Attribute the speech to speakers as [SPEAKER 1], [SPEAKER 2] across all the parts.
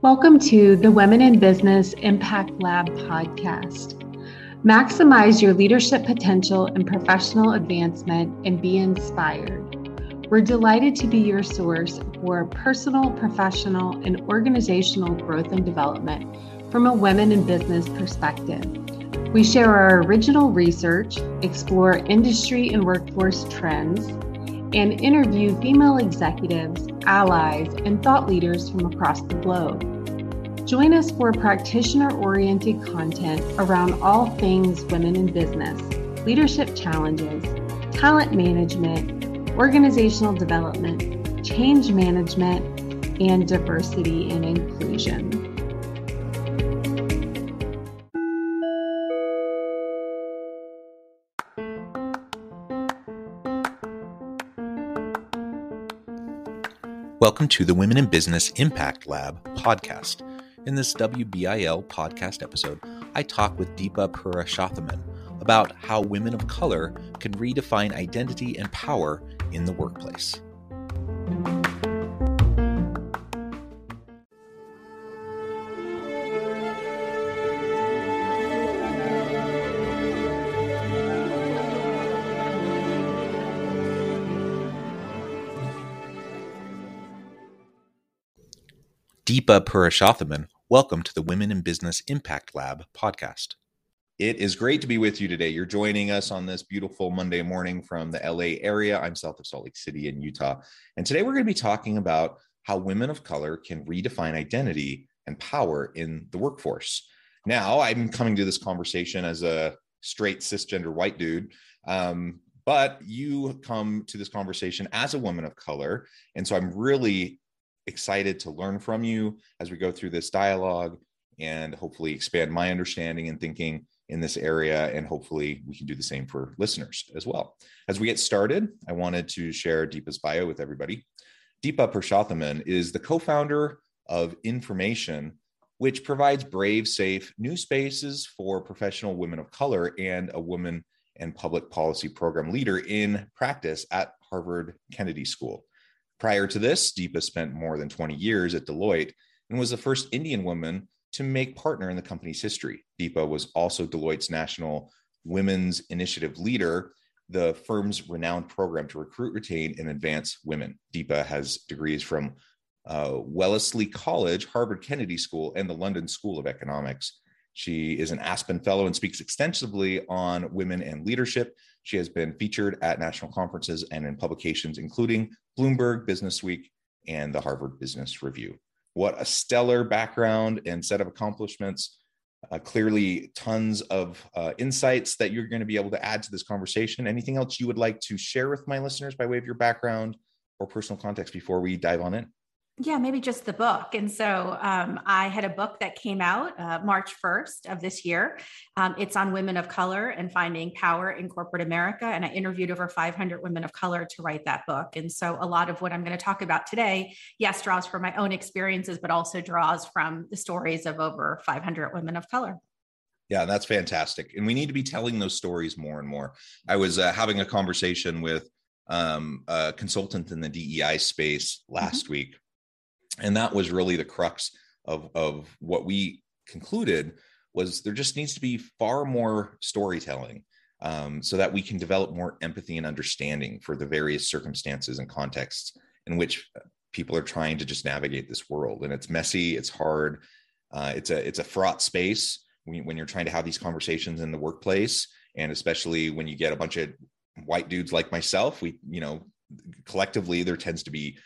[SPEAKER 1] Welcome to the Women in Business Impact Lab podcast. Maximize your leadership potential and professional advancement and be inspired. We're delighted to be your source for personal, professional, and organizational growth and development from a women in business perspective. We share our original research, explore industry and workforce trends, and interview female executives, allies, and thought leaders from across the globe. Join us for practitioner oriented content around all things women in business, leadership challenges, talent management, organizational development, change management, and diversity and inclusion.
[SPEAKER 2] Welcome to the Women in Business Impact Lab podcast. In this WBIL podcast episode, I talk with Deepa Purushothaman about how women of color can redefine identity and power in the workplace. Deepa Purushothaman, welcome to the Women in Business Impact Lab podcast. It is great to be with you today. You're joining us on this beautiful Monday morning from the LA area. I'm south of Salt Lake City in Utah. And today we're going to be talking about how women of color can redefine identity and power in the workforce. Now, I'm coming to this conversation as a straight cisgender white dude. Um, but you come to this conversation as a woman of color. And so I'm really excited to learn from you as we go through this dialogue and hopefully expand my understanding and thinking in this area. And hopefully, we can do the same for listeners as well. As we get started, I wanted to share Deepa's bio with everybody. Deepa Purushothaman is the co founder of nFormation, which provides brave, safe new spaces for professional women of color and a woman and public policy program leader in practice at Harvard Kennedy School. Prior to this, Deepa spent more than 20 years at Deloitte and was the first Indian woman to make partner in the company's history. Deepa was also Deloitte's national women's initiative leader, the firm's renowned program to recruit, retain, and advance women. Deepa has degrees from uh, Wellesley College, Harvard Kennedy School, and the London School of Economics. She is an Aspen Fellow and speaks extensively on women and leadership. She has been featured at national conferences and in publications, including Bloomberg Business Week and the Harvard Business Review. What a stellar background and set of accomplishments. Uh, clearly, tons of uh, insights that you're going to be able to add to this conversation. Anything else you would like to share with my listeners by way of your background or personal context before we dive on in?
[SPEAKER 3] Yeah, maybe just the book. And so um, I had a book that came out uh, March 1st of this year. Um, it's on women of color and finding power in corporate America. And I interviewed over 500 women of color to write that book. And so a lot of what I'm going to talk about today, yes, draws from my own experiences, but also draws from the stories of over 500 women of color.
[SPEAKER 2] Yeah, that's fantastic. And we need to be telling those stories more and more. I was uh, having a conversation with um, a consultant in the DEI space last mm-hmm. week and that was really the crux of of what we concluded was there just needs to be far more storytelling um, so that we can develop more empathy and understanding for the various circumstances and contexts in which people are trying to just navigate this world. And it's messy it's hard uh, it's a it's a fraught space when, when you're trying to have these conversations in the workplace. And especially when you get a bunch of white dudes like myself we you know collectively there tends to be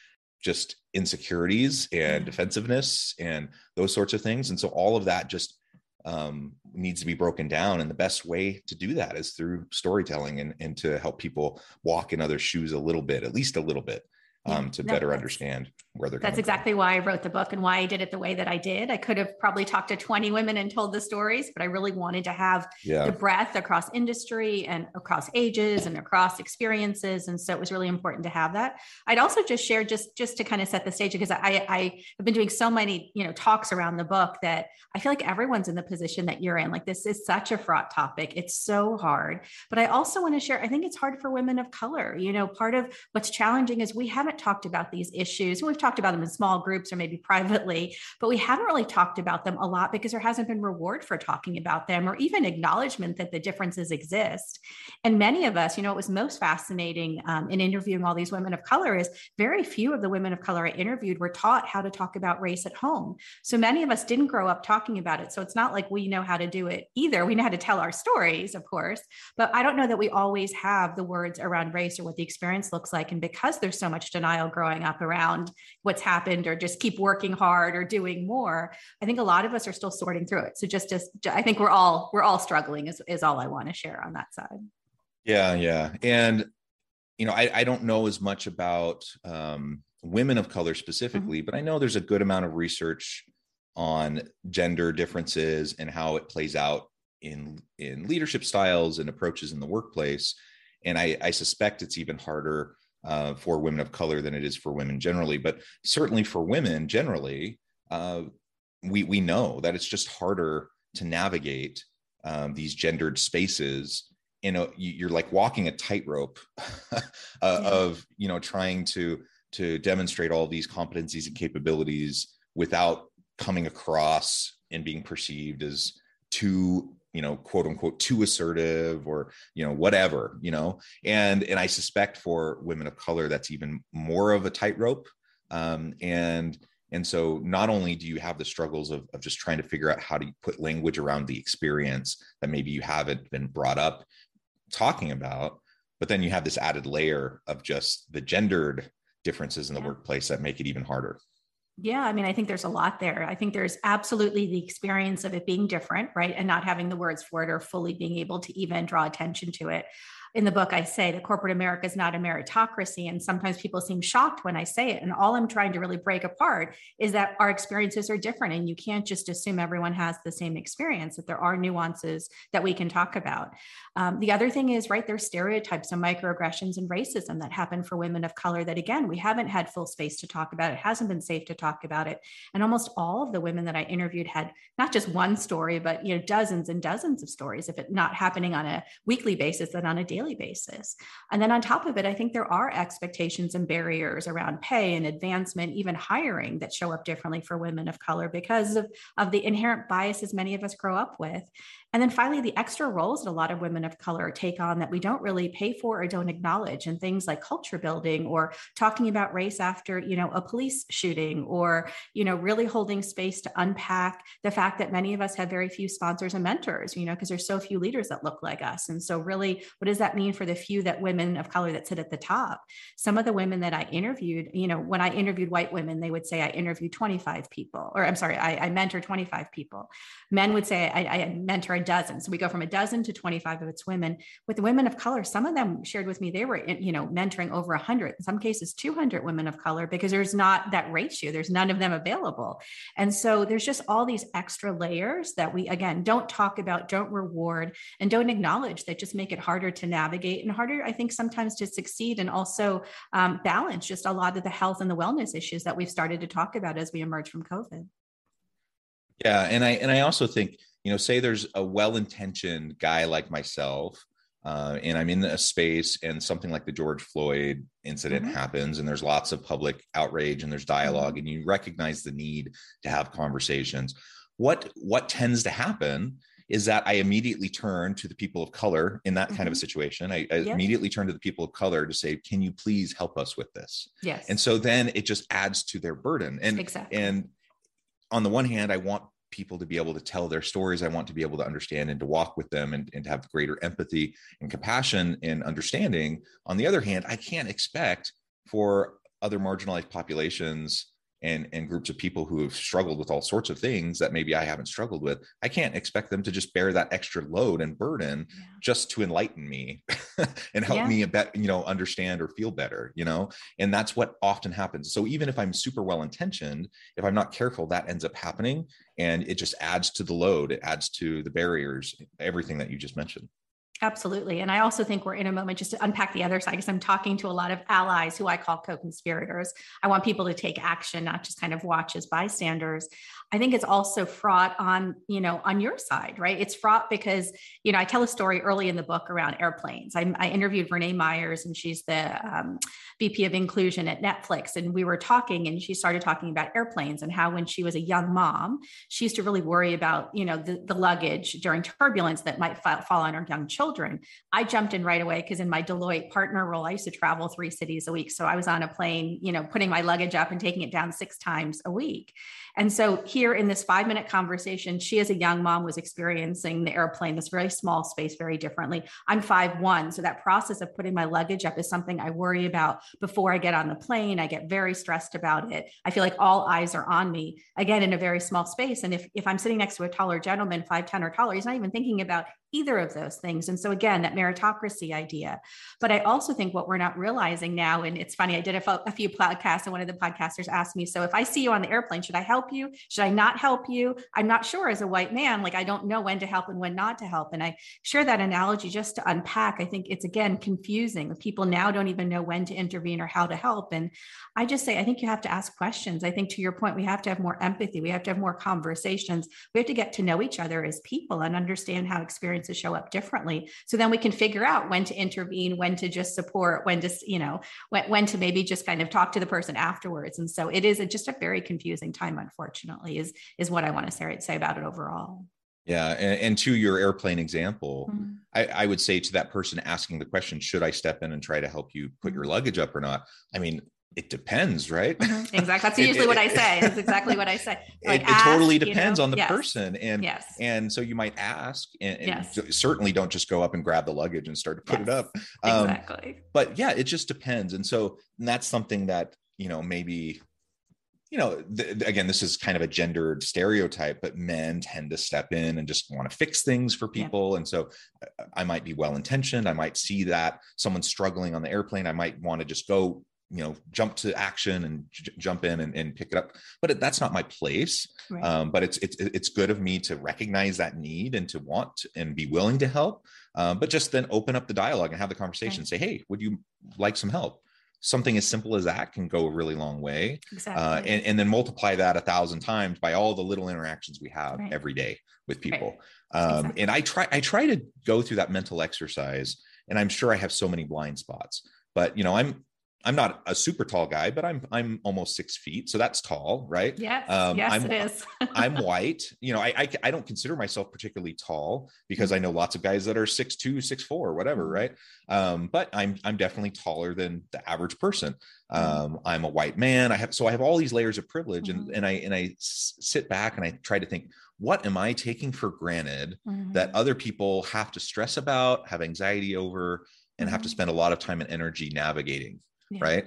[SPEAKER 2] just insecurities and defensiveness and those sorts of things. And so all of that just um, needs to be broken down. And the best way to do that is through storytelling and, and to help people walk in other shoes a little bit, at least a little bit, um, to better understand where they're
[SPEAKER 3] that's exactly
[SPEAKER 2] from.
[SPEAKER 3] why i wrote the book and why i did it the way that i did. I could have probably talked to 20 women and told the stories but i really wanted to have yeah. the breadth across industry and across ages and across experiences and so it was really important to have that. I'd also just share just just to kind of set the stage because i i have been doing so many you know talks around the book that i feel like everyone's in the position that you're in. Like this is such a fraught topic. It's so hard. But i also want to share i think it's hard for women of color. You know part of what's challenging is we haven't haven't talked about these issues. We've talked about them in small groups or maybe privately, but we haven't really talked about them a lot because there hasn't been reward for talking about them or even acknowledgement that the differences exist. And many of us, you know, it was most fascinating um, in interviewing all these women of color is very few of the women of color I interviewed were taught how to talk about race at home. So many of us didn't grow up talking about it. So it's not like we know how to do it either. We know how to tell our stories, of course, but I don't know that we always have the words around race or what the experience looks like. And because there's so much denial growing up around what's happened or just keep working hard or doing more, I think a lot of us are still sorting through it. So just, just I think we're all we're all struggling is, is all I want to share on that side.
[SPEAKER 2] Yeah, yeah. And you know, I, I don't know as much about um, women of color specifically, mm-hmm. but I know there's a good amount of research on gender differences and how it plays out in in leadership styles and approaches in the workplace. And I, I suspect it's even harder uh, for women of color than it is for women generally. But certainly for women generally, uh, we we know that it's just harder to navigate um, these gendered spaces. You know, you're like walking a tightrope uh, yeah. of you know trying to to demonstrate all these competencies and capabilities without coming across and being perceived as too you know quote unquote too assertive or you know whatever you know? And and i suspect for women of color that's even more of a tightrope. Um, and and so not only do you have the struggles of, of just trying to figure out how to put language around the experience that maybe you haven't been brought up talking about but then you have this added layer of just the gendered differences in the yeah. workplace that make it even harder
[SPEAKER 3] yeah, I mean, I think there's a lot there. I think there's absolutely the experience of it being different, right? And not having the words for it or fully being able to even draw attention to it in the book, I say that corporate America is not a meritocracy. And sometimes people seem shocked when I say it. And all I'm trying to really break apart is that our experiences are different. And you can't just assume everyone has the same experience, that there are nuances that we can talk about. Um, the other thing is, right, there's stereotypes and microaggressions and racism that happen for women of color that, again, we haven't had full space to talk about. It hasn't been safe to talk about it. And almost all of the women that I interviewed had not just one story, but, you know, dozens and dozens of stories, if it not happening on a weekly basis, then on a daily daily basis. And then on top of it, I think there are expectations and barriers around pay and advancement, even hiring that show up differently for women of color because of, of the inherent biases many of us grow up with. And then finally, the extra roles that a lot of women of color take on that we don't really pay for or don't acknowledge, and things like culture building or talking about race after, you know, a police shooting, or you know, really holding space to unpack the fact that many of us have very few sponsors and mentors, you know, because there's so few leaders that look like us. And so, really, what does that mean for the few that women of color that sit at the top? Some of the women that I interviewed, you know, when I interviewed white women, they would say I interviewed 25 people, or I'm sorry, I, I mentor 25 people. Men would say I, I mentor a dozen. So we go from a dozen to 25 of its women. With women of color, some of them shared with me they were, you know, mentoring over 100, in some cases 200 women of color because there's not that ratio. There's none of them available. And so there's just all these extra layers that we, again, don't talk about, don't reward, and don't acknowledge that just make it harder to navigate and harder, I think, sometimes to succeed and also um, balance just a lot of the health and the wellness issues that we've started to talk about as we emerge from COVID.
[SPEAKER 2] Yeah, and I and I also think you know, say there's a well-intentioned guy like myself, uh, and I'm in a space, and something like the George Floyd incident mm-hmm. happens, and there's lots of public outrage, and there's dialogue, mm-hmm. and you recognize the need to have conversations. What what tends to happen is that I immediately turn to the people of color in that mm-hmm. kind of a mm-hmm. situation. I, I yes. immediately turn to the people of color to say, "Can you please help us with this?"
[SPEAKER 3] Yes.
[SPEAKER 2] And so then it just adds to their burden. And exactly. and on the one hand, I want people to be able to tell their stories. I want to be able to understand and to walk with them and, and to have greater empathy and compassion and understanding. On the other hand, I can't expect for other marginalized populations and, and groups of people who have struggled with all sorts of things that maybe I haven't struggled with, I can't expect them to just bear that extra load and burden yeah. just to enlighten me and help yeah. me a bet, you know, understand or feel better, you know? And that's what often happens. So even if I'm super well intentioned, if I'm not careful, that ends up happening and it just adds to the load. It adds to the barriers, everything that you just mentioned.
[SPEAKER 3] Absolutely. And I also think we're in a moment just to unpack the other side because I'm talking to a lot of allies who I call co conspirators. I want people to take action, not just kind of watch as bystanders. I think it's also fraught on, you know, on your side, right? It's fraught because, you know, I tell a story early in the book around airplanes. I, I interviewed Renee Myers, and she's the um, VP of inclusion at Netflix. And we were talking, and she started talking about airplanes and how when she was a young mom, she used to really worry about, you know, the, the luggage during turbulence that might fall, on her young children. I jumped in right away because in my Deloitte partner role, I used to travel three cities a week. So I was on a plane, you know, putting my luggage up and taking it down six times a week. And so here in this five minute conversation, she as a young mom was experiencing the airplane, this very small space, very differently. I'm five one, so that process of putting my luggage up is something I worry about before I get on the plane. I get very stressed about it. I feel like all eyes are on me again in a very small space. And if if I'm sitting next to a taller gentleman, five ten or taller, he's not even thinking about either of those things. And so, again, that meritocracy idea. But I also think what we're not realizing now, and it's funny, I did a, few podcasts, and one of the podcasters asked me, So if I see you on the airplane, should I help you? Should I not help you? I'm not sure as a white man, like I don't know when to help and when not to help. And I share that analogy just to unpack. I think it's, again, confusing. People now don't even know when to intervene or how to help. And I just say, I think you have to ask questions. I think to your point, we have to have more empathy. We have to have more conversations. We have to get to know each other as people and understand how experience experiences show up differently so then we can figure out when to intervene when to just support when to you know when, when to maybe just kind of talk to the person afterwards and so it is a, just a very confusing time unfortunately is is what i want to say, say about it overall
[SPEAKER 2] yeah and, and to your airplane example mm-hmm. I, I, would say to that person asking the question should i step in and try to help you put your mm-hmm. luggage up or not i mean it depends, right?
[SPEAKER 3] Mm-hmm. Exactly. That's usually it, what I say. That's exactly what I say.
[SPEAKER 2] Like it, ask, totally depends you know? on the yes. person. And yes. and so you might ask and, and yes. certainly don't just go up and grab the luggage and start to put yes. it up.
[SPEAKER 3] Um, exactly.
[SPEAKER 2] But yeah, it just depends. And so and that's something that, you know, maybe you know, th- again, this is kind of a gendered stereotype, but men tend to step in and just want to fix things for people. Yeah. And so uh, I might be well intentioned. I might see that someone's struggling on the airplane. I might want to just go you know jump to action and j- jump in and, and, pick it up but it, that's not my place right. um, but it's, it's it's good of me to recognize that need and to want and be willing to help um, but just then open up the dialogue and have the conversation right. say hey would you like some help something as simple as that can go a really long way uh, exactly. uh, and, and, then multiply that a thousand times by all the little interactions we have right. every day with people um, exactly. and i try i try to go through that mental exercise and i'm sure i have so many blind spots but you know i'm I'm not a super tall guy, but I'm I'm almost six feet, so that's tall, right?
[SPEAKER 3] Yes, um, yes,
[SPEAKER 2] I'm,
[SPEAKER 3] it is.
[SPEAKER 2] I'm white. You know, I, I, I don't consider myself particularly tall because mm-hmm. I know lots of guys that are six two, six four, whatever, mm-hmm. right? Um, but I'm I'm definitely taller than the average person. Mm-hmm. Um, I'm a white man. I have so I have all these layers of privilege, mm-hmm. and and I and I sit back and I try to think, what am I taking for granted mm-hmm. that other people have to stress about, have anxiety over, and have to mm-hmm. spend a lot of time and energy navigating? Yeah. right?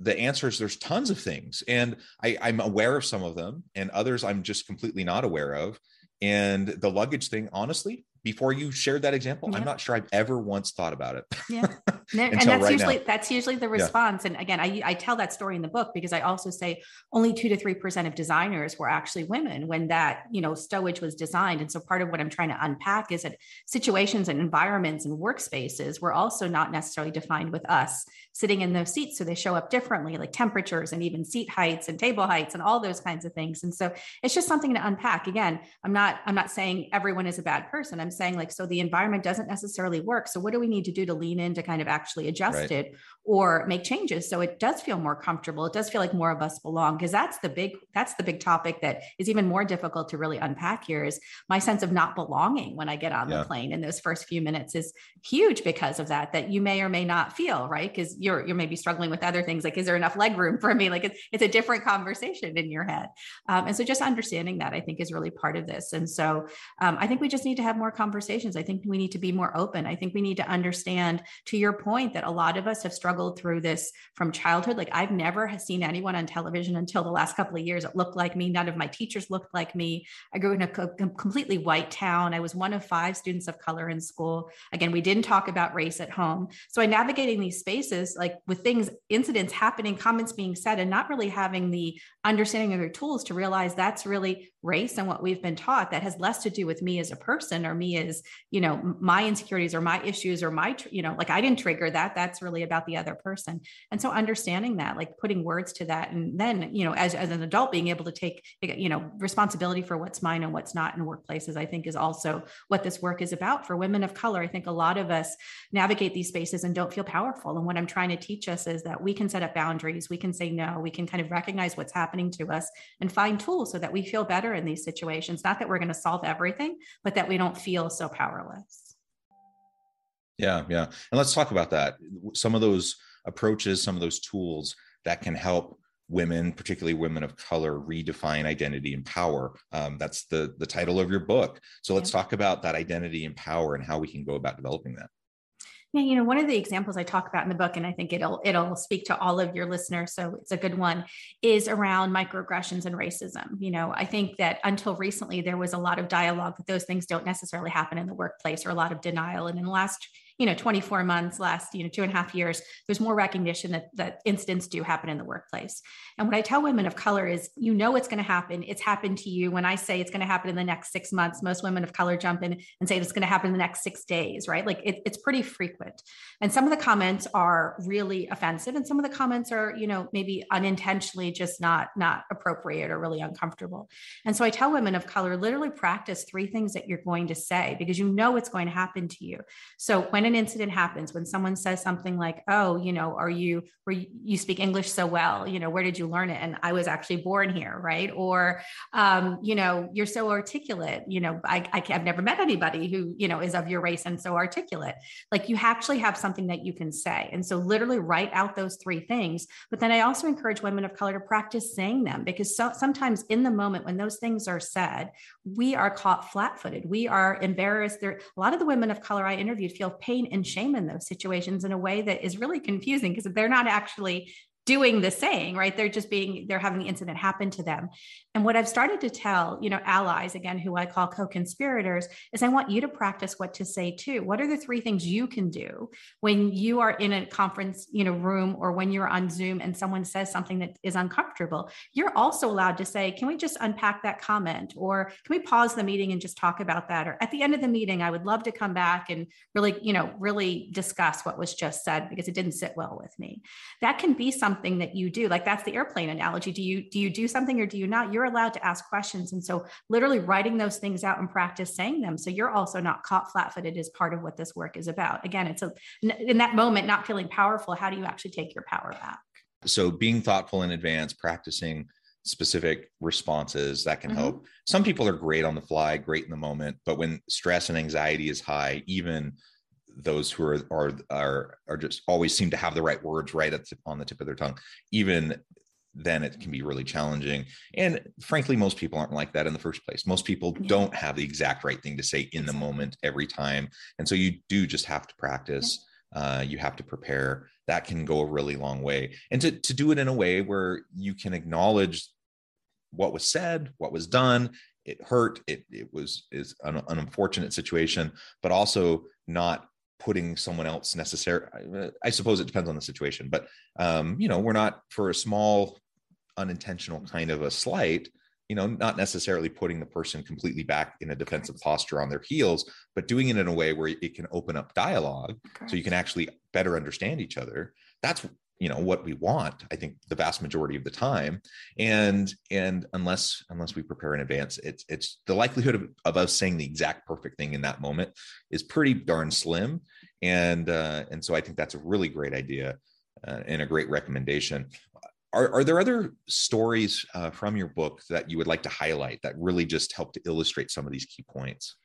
[SPEAKER 2] The answer is there's tons of things. And I, I'm aware of some of them, and others I'm just completely not aware of. And the luggage thing, honestly, before you shared that example, yeah. I'm not sure I've ever once thought about it.
[SPEAKER 3] Yeah. and that's right usually now. that's usually the response. Yeah. And again, I, I tell that story in the book because I also say only two to three percent of designers were actually women when that, you know, stowage was designed. And so part of what I'm trying to unpack is that situations and environments and workspaces were also not necessarily defined with us sitting in those seats. So they show up differently, like temperatures and even seat heights and table heights and all those kinds of things. And so it's just something to unpack. Again, I'm not, I'm not saying everyone is a bad person. I'm saying like, so the environment doesn't necessarily work. So what do we need to do to lean in to kind of actually adjust right. it or make changes so it does feel more comfortable it does feel like more of us belong because that's the big that's the big topic that is even more difficult to really unpack here is my sense of not belonging when i get on yeah. the plane in those first few minutes is huge because of that that you may or may not feel right because you're you're maybe struggling with other things like is there enough leg room for me like it's, it's a different conversation in your head um, and so just understanding that i think is really part of this and so um, i think we just need to have more conversations i think we need to be more open i think we need to understand to your point that a lot of us have struggled through this from childhood. Like I've never seen anyone on television until the last couple of years that looked like me. None of my teachers looked like me. I grew in a co- completely white town. I was one of five students of color in school. Again, we didn't talk about race at home. So I navigating these spaces like with things, incidents happening, comments being said, and not really having the understanding of their tools to realize that's really race and what we've been taught that has less to do with me as a person or me as you know my insecurities or my issues or my you know like i didn't trigger that. That's really about the other person. And so understanding that like putting words to that and then you know as, as an adult being able to take eh, you know responsibility for what's mine and what's not in workplaces i think is also what this work is about. For women of color i think a lot of us navigate these spaces and don't feel powerful. And what i'm trying to teach us is that we can set up boundaries. We can say no. We can kind of recognize what's happening to us and find tools so that we feel better in these situations. Not that we're going to solve everything, but that we don't feel so powerless.
[SPEAKER 2] Yeah, yeah. And let's talk about that. Some of those approaches, some of those tools that can help women, particularly women of color, redefine identity and power. Um, that's the the title of your book. So let's yeah. talk about that identity and power and how we can go about developing that.
[SPEAKER 3] Yeah, you know, one of the examples I talk about in the book, and I think it'll it'll speak to all of your listeners, so it's a good one, is around microaggressions and racism. You know, I think that until recently there was a lot of dialogue that those things don't necessarily happen in the workplace, or a lot of denial. And in the last you know 24 months last you know two and a half years there's more recognition that that incidents do happen in the workplace. And what i tell women of color is you know it's going to happen. It's happened to you. When i say it's going to happen in the next six months most women of color jump in and say it's going to happen in the next six days right? Like it, it's pretty frequent. And some of the comments are really offensive and some of the comments are you know maybe unintentionally just not not appropriate or really uncomfortable. And so i tell women of color literally practice three things that you're going to say because you know it's going to happen to you. So when an incident happens, when someone says something like, "Oh, you know, are you where you speak English so well? You know, where did you learn it?" And I was actually born here, right? Or, um, you know, you're so articulate. You know, I, I have never met anybody who you know is of your race and so articulate. Like you actually have something that you can say, and so literally write out those three things. But then I also encourage women of color to practice saying them because so, sometimes in the moment when those things are said, we are caught flat-footed. We are embarrassed. There, a lot of the women of color I interviewed feel pain and shame in those situations in a way that is really confusing because they're not actually doing the saying, right? They're just being, they're having the incident happen to them. And what I've started to tell, you know, allies, again, who I call co conspirators, is I want you to practice what to say too. What are the three things you can do when you are in a conference, you know, room or when you're on Zoom and someone says something that is uncomfortable? You're also allowed to say, can we just unpack that comment? Or can we pause the meeting and just talk about that? Or at the end of the meeting, I would love to come back and really, you know, really discuss what was just said because it didn't sit well with me. That can be something that you do. Like that's the airplane analogy. Do you do you do something or do you not? You're allowed to ask questions. And so, literally writing those things out and practice saying them. So, you're also not caught flat footed is part of what this work is about. Again, it's a, in that moment, not feeling powerful, how do you actually take your power back?
[SPEAKER 2] So, being thoughtful in advance, practicing specific responses that can mm-hmm. help. Some people are great on the fly, great in the moment, but when stress and anxiety is high, even those who are are are, are just always seem to have the right words right at the, on the tip of their tongue even then it can be really challenging. And frankly, most people aren't like that in the first place. Most people yeah. don't have the exact right thing to say in the moment every time. And so you do just have to practice. Yeah. Uh, you have to prepare. That can go a really long way. And to, to do it in a way where you can acknowledge what was said, what was done, it hurt, it, it was is an, an unfortunate situation, but also not putting someone else necessary i suppose it depends on the situation but um, you know we're not for a small unintentional kind of a slight you know not necessarily putting the person completely back in a defensive posture on their heels but doing it in a way where it can open up dialogue so you can actually better understand each other. That's you know what we want i think the vast majority of the time. And and unless unless we prepare in advance it's it's the likelihood of, of us saying the exact perfect thing in that moment is pretty darn slim. And uh, and so i think that's a really great idea uh, and a great recommendation. Are, are there other stories uh, from your book that you would like to highlight that really just help to illustrate some of these key points?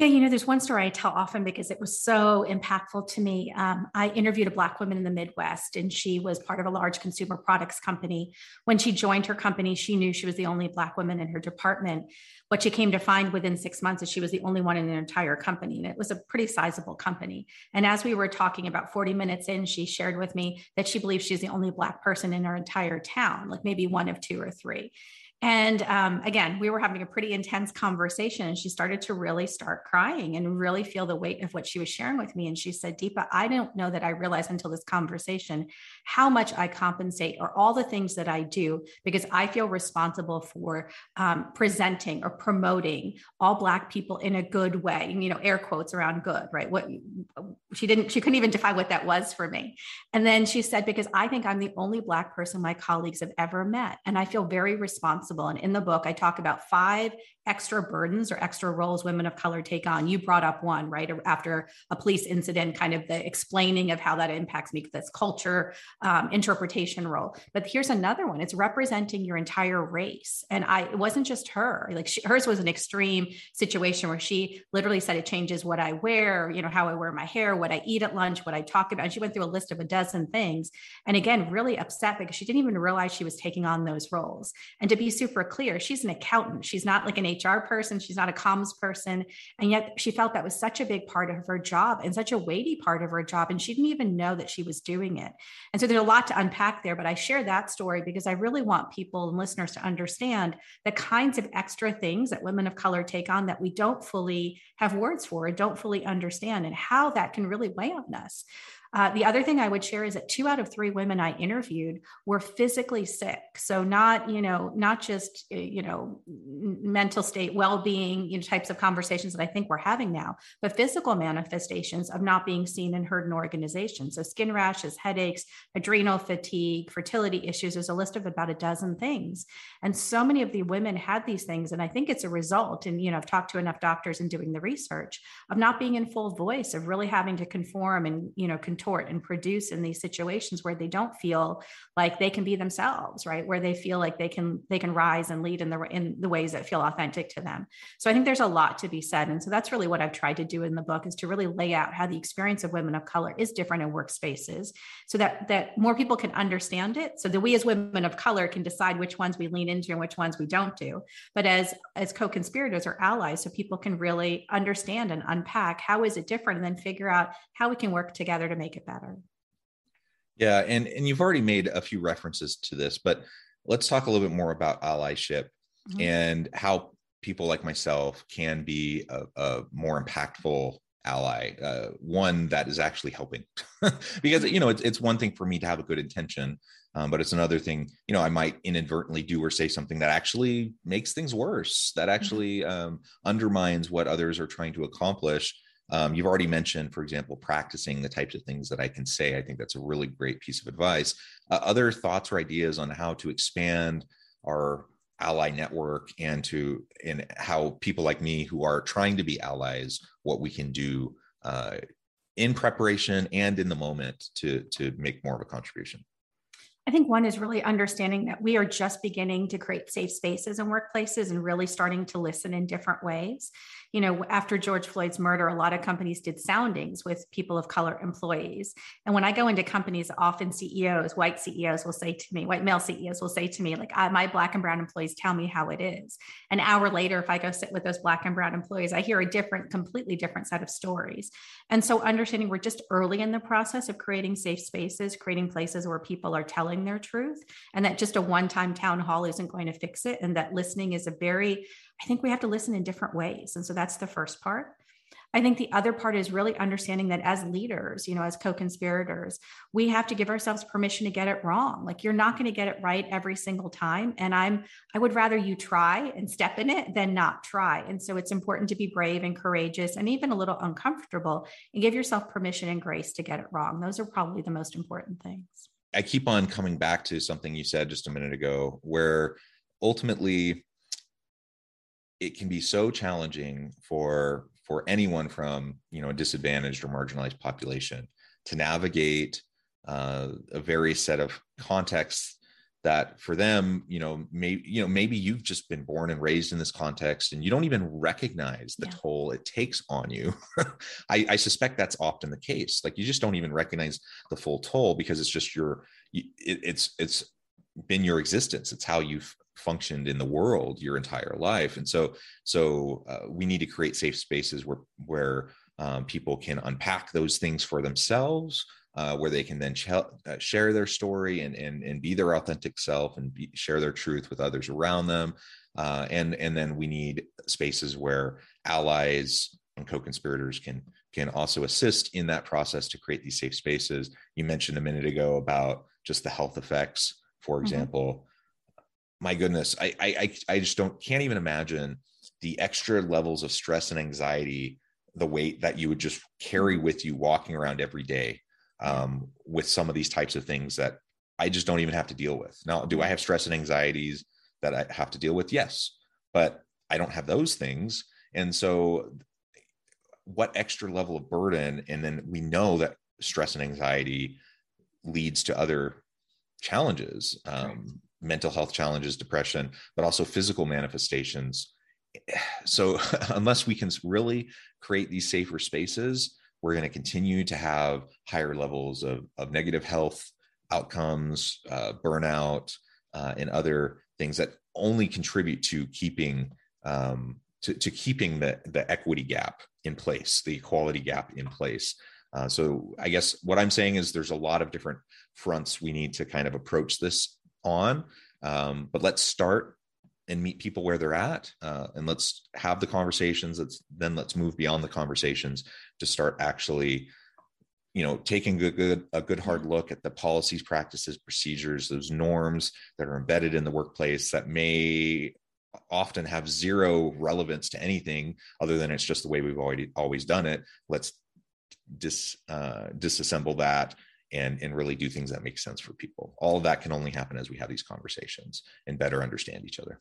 [SPEAKER 3] Yeah, you know, there's one story I tell often because it was so impactful to me. Um, I interviewed a Black woman in the Midwest, and she was part of a large consumer products company. When she joined her company, she knew she was the only Black woman in her department. What she came to find within six months is she was the only one in the entire company, and it was a pretty sizable company. And as we were talking about 40 minutes in, she shared with me that she believes she's the only Black person in her entire town, like maybe one of two or three. And um, again, we were having a pretty intense conversation, and she started to really start crying and really feel the weight of what she was sharing with me. And she said, Deepa, I don't know that I realized until this conversation how much I compensate or all the things that I do because I feel responsible for um, presenting or promoting all Black people in a good way. You know, air quotes around good, right? What she didn't, she couldn't even define what that was for me. And then she said, because I think I'm the only Black person my colleagues have ever met. And I feel very responsible. And in the book, I talk about five extra burdens or extra roles women of color take on. You brought up one, right? After a police incident, kind of the explaining of how that impacts me, this culture um, interpretation role. But here's another one it's representing your entire race. And I, it wasn't just her, like she, hers was an extreme situation where she literally said it changes what I wear, you know, how I wear my hair, what I eat at lunch, what I talk about. And she went through a list of a dozen things. And again, really upset because she didn't even realize she was taking on those roles. And to be super clear, she's an accountant. She's not like an HR person. She's not a comms person. And yet she felt that was such a big part of her job and such a weighty part of her job. And she didn't even know that she was doing it. And so there's a lot to unpack there, but I share that story because I really want people and listeners to understand the kinds of extra things that women of color take on that we don't fully have words for don't fully understand and how that can really weigh on us. Uh, the other thing I would share is that two out of three women I interviewed were physically sick. So not, you know, not just, uh, you know, mental state, well-being, you know, types of conversations that I think we're having now, but physical manifestations of not being seen and heard in organizations. So skin rashes, headaches, adrenal fatigue, fertility issues. There's a list of about a dozen things. And so many of the women had these things. And I think it's a result, and, you know, I've talked to enough doctors and doing the research of not being in full voice, of really having to conform and, you know, contort and produce in these situations where they don't feel like they can be themselves right? Where they feel like they can they can rise and lead in the in the ways that feel authentic to them. So i think there's a lot to be said. And so that's really what i've tried to do in the book is to really lay out how the experience of women of color is different in workspaces so that that more people can understand it. So that we as women of color can decide which ones we lean into and which ones we don't do. But as as co-conspirators or allies so people can really understand and unpack how is it different and then figure out how we can work together to make make it better.
[SPEAKER 2] Yeah, and and you've already made a few references to this, but let's talk a little bit more about allyship mm-hmm. and how people like myself can be a, a more impactful ally uh, one that is actually helping because you know it's, it's one thing for me to have a good intention um, but it's another thing you know i might inadvertently do or say something that actually makes things worse that mm-hmm. actually um, undermines what others are trying to accomplish um, you've already mentioned, for example, practicing the types of things that I can say. I think that's a really great piece of advice. Uh, other thoughts or ideas on how to expand our ally network and to and how people like me who are trying to be allies, what we can do uh, in preparation and in the moment to to make more of a contribution.
[SPEAKER 3] I think one is really understanding that we are just beginning to create safe spaces and workplaces and really starting to listen in different ways you know, after George Floyd's murder, a lot of companies did soundings with people of color employees. And when I go into companies, often CEOs, white CEOs will say to me, white male CEOs will say to me, like, my black and brown employees tell me how it is. An hour later, if I go sit with those black and brown employees, I hear a different, completely different set of stories. And so understanding we're just early in the process of creating safe spaces, creating places where people are telling their truth, and that just a one time town hall isn't going to fix it. And that listening is a very I think we have to listen in different ways. And so that's the first part. I think the other part is really understanding that as leaders, you know, as co conspirators, we have to give ourselves permission to get it wrong. Like you're not going to get it right every single time. And I'm, I would rather you try and step in it than not try. And so it's important to be brave and courageous and even a little uncomfortable and give yourself permission and grace to get it wrong. Those are probably the most important things.
[SPEAKER 2] I keep on coming back to something you said just a minute ago, where ultimately it can be so challenging for for anyone from you know a disadvantaged or marginalized population to navigate uh, a various set of contexts that for them you know maybe you know maybe you've just been born and raised in this context and you don't even recognize the yeah. toll it takes on you. I, I, suspect that's often the case. Like you just don't even recognize the full toll because it's just your it, it's it's been your existence. It's how you've functioned in the world your entire life and so so uh, we need to create safe spaces where where um, people can unpack those things for themselves uh, where they can then ch- uh, share their story and, and, and be their authentic self and be, share their truth with others around them. Uh, and, and then we need spaces where allies and co-conspirators can can also assist in that process to create these safe spaces. You mentioned a minute ago about just the health effects, for mm-hmm. example. My goodness, I, I I just don't can't even imagine the extra levels of stress and anxiety, the weight that you would just carry with you walking around every day um, with some of these types of things that I just don't even have to deal with. Now, do I have stress and anxieties that I have to deal with? Yes, but I don't have those things. And so, what extra level of burden? And then we know that stress and anxiety leads to other challenges, um. Mental health challenges, depression, but also physical manifestations. So, unless we can really create these safer spaces, we're going to continue to have higher levels of, of negative health outcomes, uh, burnout, uh, and other things that only contribute to keeping um, to, to, keeping the, the equity gap in place, the equality gap in place. Uh, so I guess what I'm saying is there's a lot of different fronts we need to kind of approach this on. Um, but let's start and meet people where they're at uh, and let's have the conversations let's then let's move beyond the conversations to start actually you know taking a good a good hard look at the policies practices procedures those norms that are embedded in the workplace that may often have zero relevance to anything other than it's just the way we've already always done it let's dis uh, disassemble that and and really do things that make sense for people. All of that can only happen as we have these conversations and better understand each other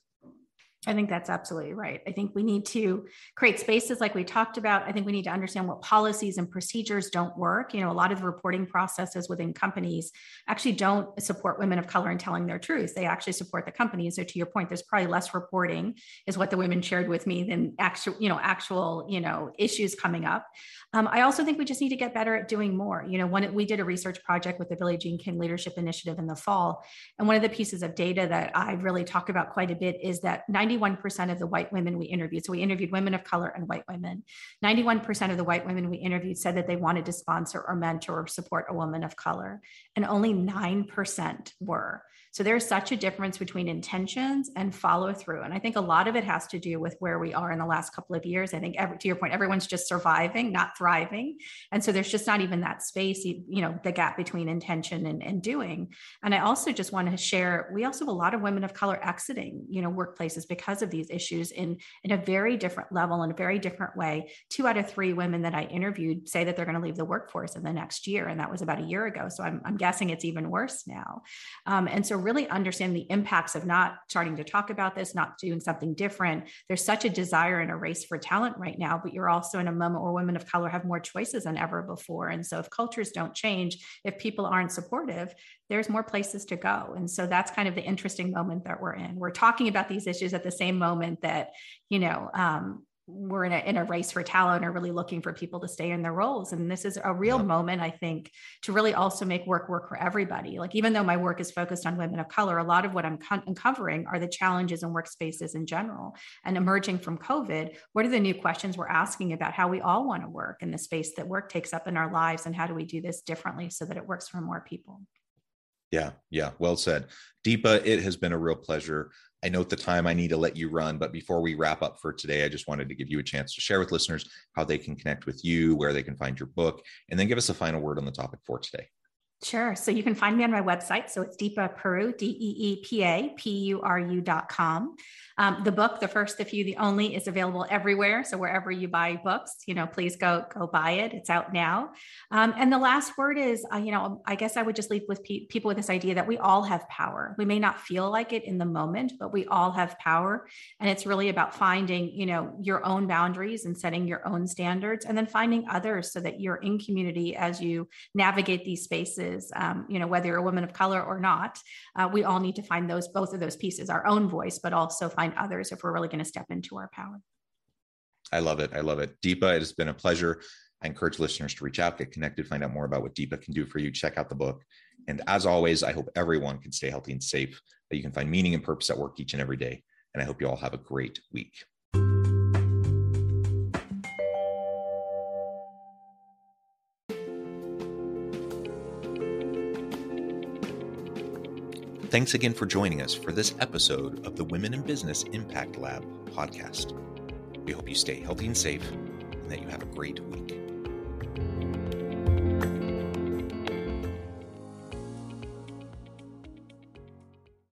[SPEAKER 3] I think that's absolutely right. I think we need to create spaces like we talked about. I think we need to understand what policies and procedures don't work. You know, a lot of the reporting processes within companies actually don't support women of color in telling their truth. They actually support the companies. So to your point, there's probably less reporting is what the women shared with me than actual, you know, actual, you know, issues coming up. Um, I also think we just need to get better at doing more. You know, when we did a research project with the Billie Jean King Leadership Initiative in the fall, and one of the pieces of data that I really talk about quite a bit is that 91% of the white women we interviewed, so we interviewed women of color and white women, 91% of the white women we interviewed said that they wanted to sponsor or mentor or support a woman of color, and only 9% were. So there's such a difference between intentions and follow through. And I think a lot of it has to do with where we are in the last couple of years. I think every, to your point, everyone's just surviving, not thriving. And so there's just not even that space, you know, the gap between intention and, and doing. And I also just want to share, we also have a lot of women of color exiting, you know, workplaces because of these issues in, in a very different level, in a very different way. Two out of three women that I interviewed say that they're going to leave the workforce in the next year. And that was about a year ago. So I'm, I'm guessing it's even worse now. Um, and so really understand the impacts of not starting to talk about this, not doing something different. There's such a desire and a race for talent right now, but you're also in a moment where women of color have more choices than ever before. And so if cultures don't change, if people aren't supportive, there's more places to go. And so that's kind of the interesting moment that we're in. We're talking about these issues at the same moment that, you know, um, we're in a, in a race for talent or really looking for people to stay in their roles and this is a real yeah. moment i think to really also make work work for everybody like even though my work is focused on women of color a lot of what i'm co- uncovering are the challenges in workspaces in general and emerging from covid what are the new questions we're asking about how we all want to work in the space that work takes up in our lives and how do we do this differently so that it works for more people
[SPEAKER 2] yeah, yeah, well said. Deepa, it has been a real pleasure. I note the time I need to let you run, but before we wrap up for today, I just wanted to give you a chance to share with listeners how they can connect with you, where they can find your book, and then give us a final word on the topic for today.
[SPEAKER 3] Sure. So you can find me on my website. So it's Deepa Puru, D E E P A P U R U dot com. Um, the book, the first, the few, the only, is available everywhere. So wherever you buy books, you know, please go go buy it. It's out now. Um, and the last word is, uh, you know, I guess I would just leave with pe- people with this idea that we all have power. We may not feel like it in the moment, but we all have power, and it's really about finding, you know, your own boundaries and setting your own standards, and then finding others so that you're in community as you navigate these spaces. Um, you know, whether you're a woman of color or not, uh, we all need to find those both of those pieces, our own voice, but also find others if we're really going to step into our power.
[SPEAKER 2] I love it. I love it. Deepa, it has been a pleasure. I encourage listeners to reach out, get connected, find out more about what Deepa can do for you. Check out the book. And as always, I hope everyone can stay healthy and safe, that you can find meaning and purpose at work each and every day. And I hope you all have a great week. Thanks again for joining us for this episode of the Women in Business Impact Lab podcast. We hope you stay healthy and safe, and that you have a great week.